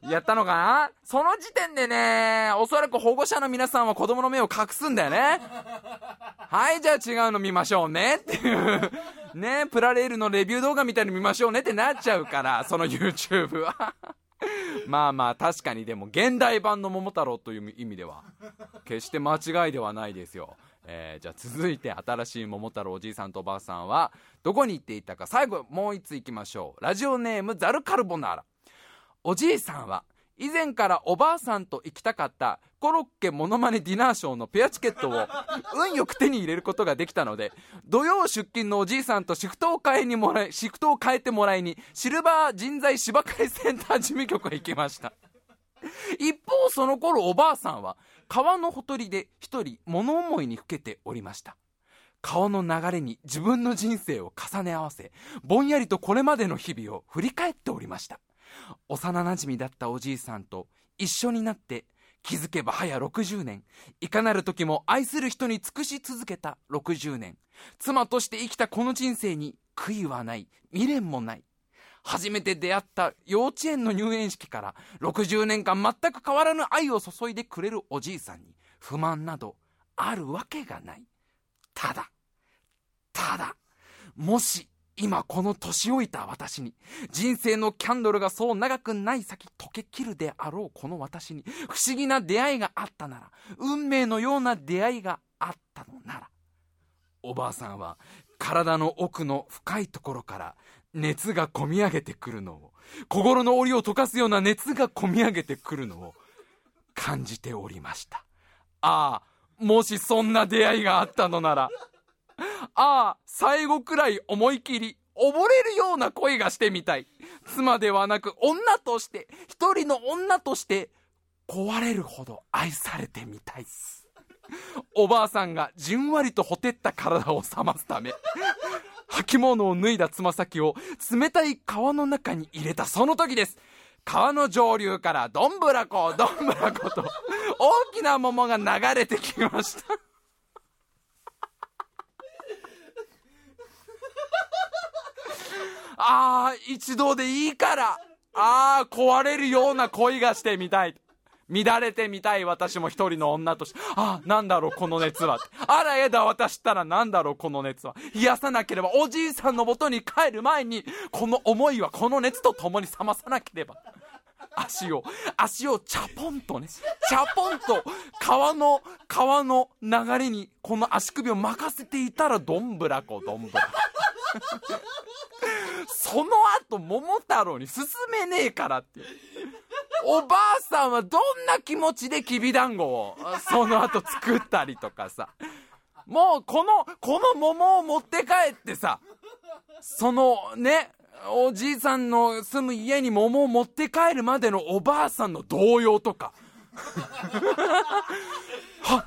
A: やったのかな？その時点でね、おそらく保護者の皆さんは子供の目を隠すんだよね。はい、じゃあ違うの見ましょうね。っていう。ね、プラレールのレビュー動画みたいに見ましょうねってなっちゃうから、その YouTube は。まあまあ確かに。でも現代版の桃太郎という意味では決して間違いではないですよ。えー、じゃあ続いて新しい桃太郎おじいさんとおばあさんはどこに行っていたか最後もう一つ行きましょう。ラジオネームザルカルボナーラ。おじいさんは以前からおばあさんと行きたかったコロッケモノマネディナーショーのペアチケットを運よく手に入れることができたので土曜出勤のおじいさんとシフトを変えにもらいシフトを変えてもらいにシルバー人材芝刈センター事務局へ行きました。一方その頃おばあさんは川のほとりで一人物思いにふけておりました。川の流れに自分の人生を重ね合わせぼんやりとこれまでの日々を振り返っておりました。幼なじみだったおじいさんと一緒になって気づけば早60年。いかなる時も愛する人に尽くし続けた60年。妻として生きたこの人生に悔いはない。未練もない。初めて出会った幼稚園の入園式から60年間全く変わらぬ愛を注いでくれるおじいさんに不満などあるわけがない。ただただもし今この年老いた私に人生のキャンドルがそう長くない先溶けきるであろうこの私に不思議な出会いがあったなら運命のような出会いがあったのならおばあさんは体の奥の深いところから熱がこみ上げてくるのを心の檻を溶かすような熱がこみ上げてくるのを感じておりましたああもしそんな出会いがあったのならああ、最後くらい思い切り、溺れるような恋がしてみたい。妻ではなく女として、一人の女として、壊れるほど愛されてみたい。おばあさんがじんわりとほてった体を冷ますため、履物を脱いだつま先を冷たい川の中に入れたその時です。川の上流からどんぶらこ、どんぶらこと大きな桃が流れてきました。ああ、一度でいいから、ああ、壊れるような恋がしてみたい。乱れてみたい私も一人の女として、ああ、なんだろうこの熱は。あらやだ私ったらなんだろうこの熱は。冷やさなければおじいさんのもとに帰る前に、この思いはこの熱と共に冷まさなければ。足を、足をチャポンとね、チャポンと川の、川の流れにこの足首を任せていたらどんぶらこどんぶら。その後桃太郎に進めねえからっておばあさんはどんな気持ちできびだんごをその後作ったりとかさ。もうこのこの桃を持って帰ってさそのねおじいさんの住む家に桃を持って帰るまでのおばあさんの動揺とか。は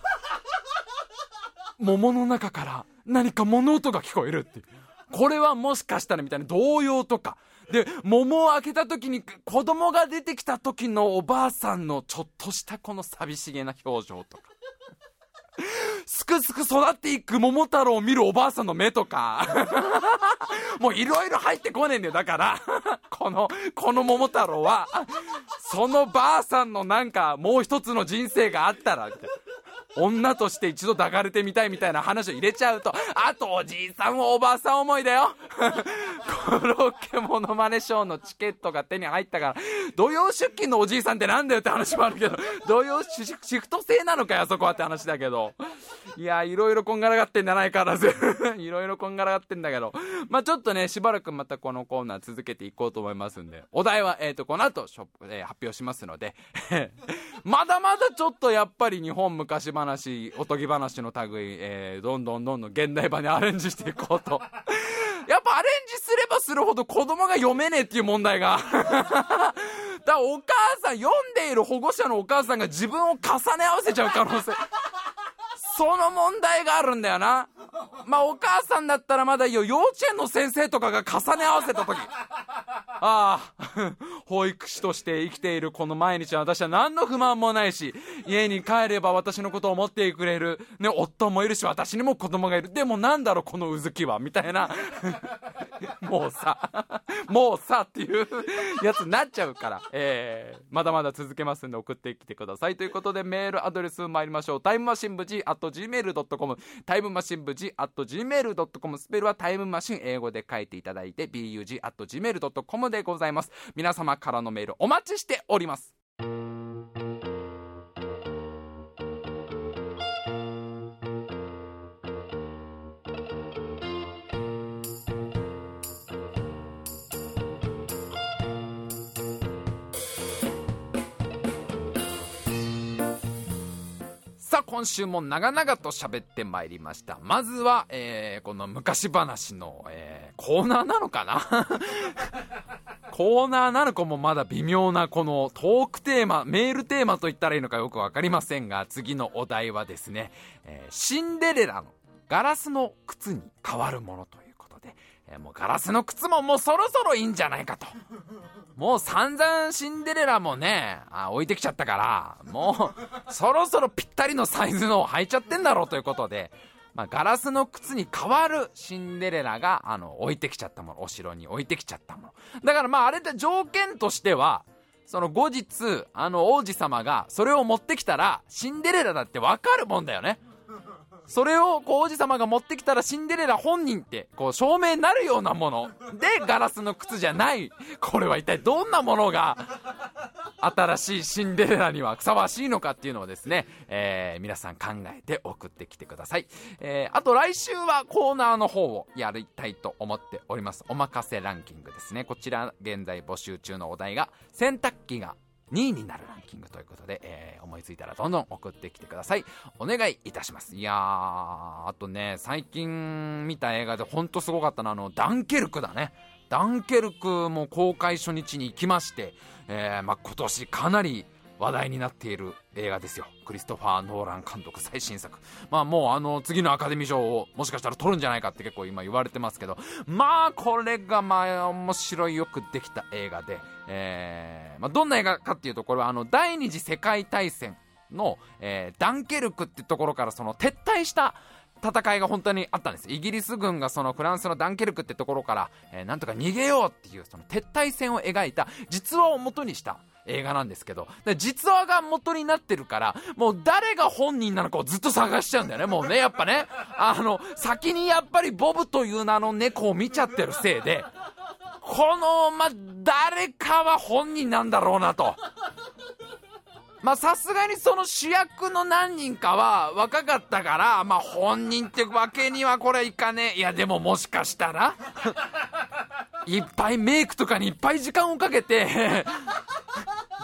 A: 桃の中から何か物音が聞こえるっていう。これはもしかしたらみたいな動揺とか。で、桃を開けた時に子供が出てきた時のおばあさんのちょっとしたこの寂しげな表情とか。すくすく育っていく桃太郎を見るおばあさんの目とか。もういろいろ入ってこねえんだよ。だから、この、この桃太郎は、そのばあさんのなんかもう一つの人生があったら、みたいな。女として一度抱かれてみたいみたいな話を入れちゃうと、あとおじいさんおばあさん思いだよ。コロッケモノマネショーのチケットが手に入ったから、土曜出勤のおじいさんってなんだよって話もあるけど、土曜シフト制なのかよ、そこはって話だけど。いや、いろいろこんがらがってんじゃないからず。いろいろこんがらがってんだけど。まあちょっとね、しばらくまたこのコーナー続けていこうと思いますんで、お題は、えっ、ー、と、この後、ショップ、えー、発表しますので、まだまだちょっとやっぱり日本昔話、おとぎ話の類、えー、どんどんどんどん現代版にアレンジしていこうと。やっぱアレンジすればするほど子供が読めねえっていう問題が。だからお母さん、読んでいる保護者のお母さんが自分を重ね合わせちゃう可能性。その問題があるんだよな。まあお母さんだったらまだいいよ。幼稚園の先生とかが重ね合わせた時。ああ、保育士として生きているこの毎日は私は何の不満もないし、家に帰れば私のことを思ってくれる、ね、夫もいるし、私にも子供がいる。でもなんだろう、このうずきは、みたいな。もうさ、もうさっていうやつになっちゃうから、えー、まだまだ続けますんで送ってきてください。ということでメールアドレス参りましょう。タイムマシン部 G at gmail.com タイムマシン部 G at gmail.com スペルはタイムマシン英語で書いていただいて bug at gmail.com でございます。皆様からのメールお待ちしております。今週も長々と喋ってまいりました。まずは、えー、この昔話の、えー、コーナーなのかな？コーナーなのかもまだ微妙なこのトークテーマメールテーマと言ったらいいのかよく分かりませんが次のお題はですね、えー、シンデレラのガラスの靴に変わるものということで、え、もうガラスの靴ももうそろそろいいんじゃないかと。もう散々シンデレラもね、あ置いてきちゃったから、もう、そろそろぴったりのサイズのを履いちゃってんだろうということで、まあ、ガラスの靴に変わるシンデレラが、あの、置いてきちゃったもの、お城に置いてきちゃったもの。だからまあ、あれで条件としては、その後日、あの王子様がそれを持ってきたら、シンデレラだってわかるもんだよね。それをこう王子様が持ってきたらシンデレラ本人ってこう証明になるようなもの。でガラスの靴じゃない。これは一体どんなものが新しいシンデレラにはふさわしいのかっていうのをですね、えー、皆さん考えて送ってきてください、えー、あと来週はコーナーの方をやりたいと思っております。おまかせランキングですね。こちら現在募集中のお題が洗濯機が2位になるランキングということで、えー、思いついたらどんどん送ってきてください。お願いいたします。いやー、あとね、最近見た映画でほんとすごかったのは、あの、ダンケルクだね。ダンケルクも公開初日に行きまして、えー、まあ、今年かなり話題になっている映画ですよ。クリストファー・ノーラン監督最新作。まあもうあの次のアカデミー賞をもしかしたら取るんじゃないかって結構今言われてますけど。まあこれがまあ面白いよくできた映画で、えーまあ、どんな映画かっていうとこれはあの第二次世界大戦の、えー、ダンケルクってところからその撤退した戦いが本当にあったんです。イギリス軍がそのフランスのダンケルクってところから、えー、なんとか逃げようっていうその撤退戦を描いた実話を元にした映画なんですけど、で実話が元になってるから、もう誰が本人なのかをずっと探しちゃうんだよね、もうね、やっぱね。あの、先にやっぱりボブという名の猫を見ちゃってるせいで、この、ま誰かは本人なんだろうなと。まあさすがにその主役の何人かは若かったから、まあ本人ってわけにはこれいかねえ。いやでももしかしたらいっぱいメイクとかにいっぱい時間をかけて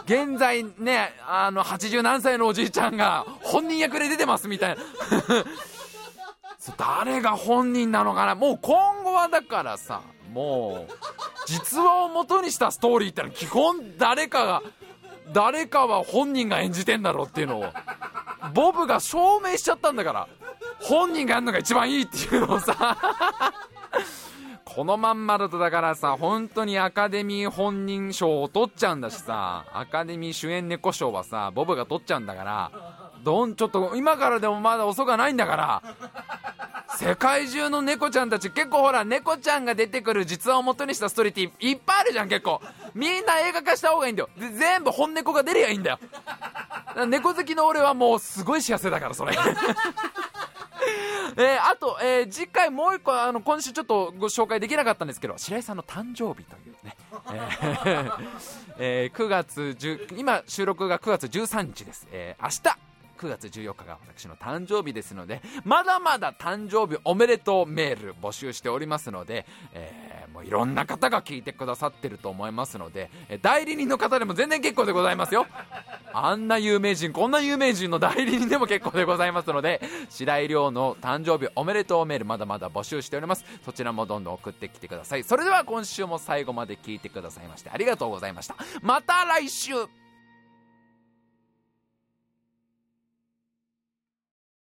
A: 現在ね、あの、80何歳のおじいちゃんが本人役で出てますみたいな誰が本人なのかなもう今後はだからさ、もう、実話を元にしたストーリーってのは基本誰かが、誰かは本人が演じてんだろうっていうのを、ボブが証明しちゃったんだから、本人がやるのが一番いいっていうのをさこのまんまだとだからさ、本当にアカデミー本人賞を取っちゃうんだしさ、アカデミー主演猫賞はさ、ボブが取っちゃうんだから、どん、ちょっと今からでもまだ遅くないんだから、世界中の猫ちゃんたち結構ほら猫ちゃんが出てくる実話を元にしたストーリーっていっぱいあるじゃん結構。みんな映画化した方がいいんだよ。全部本猫が出りゃいいんだよ猫好きの俺はもうすごい幸せだからそれ。えー、あと、えー、次回もう一個あの今週ちょっとご紹介できなかったんですけど白井さんの誕生日というね、えー えー、9月10今収録が9月13日です、えー、明日。9月14日が私の誕生日ですのでまだまだ誕生日おめでとうメール募集しておりますので、えー、もういろんな方が聞いてくださってると思いますので代理人の方でも全然結構でございますよ。あんな有名人こんな有名人の代理人でも結構でございますので白井亮の誕生日おめでとうメールまだまだ募集しております。そちらもどんどん送ってきてください。それでは今週も最後まで聞いてくださいましてありがとうございました。また来週。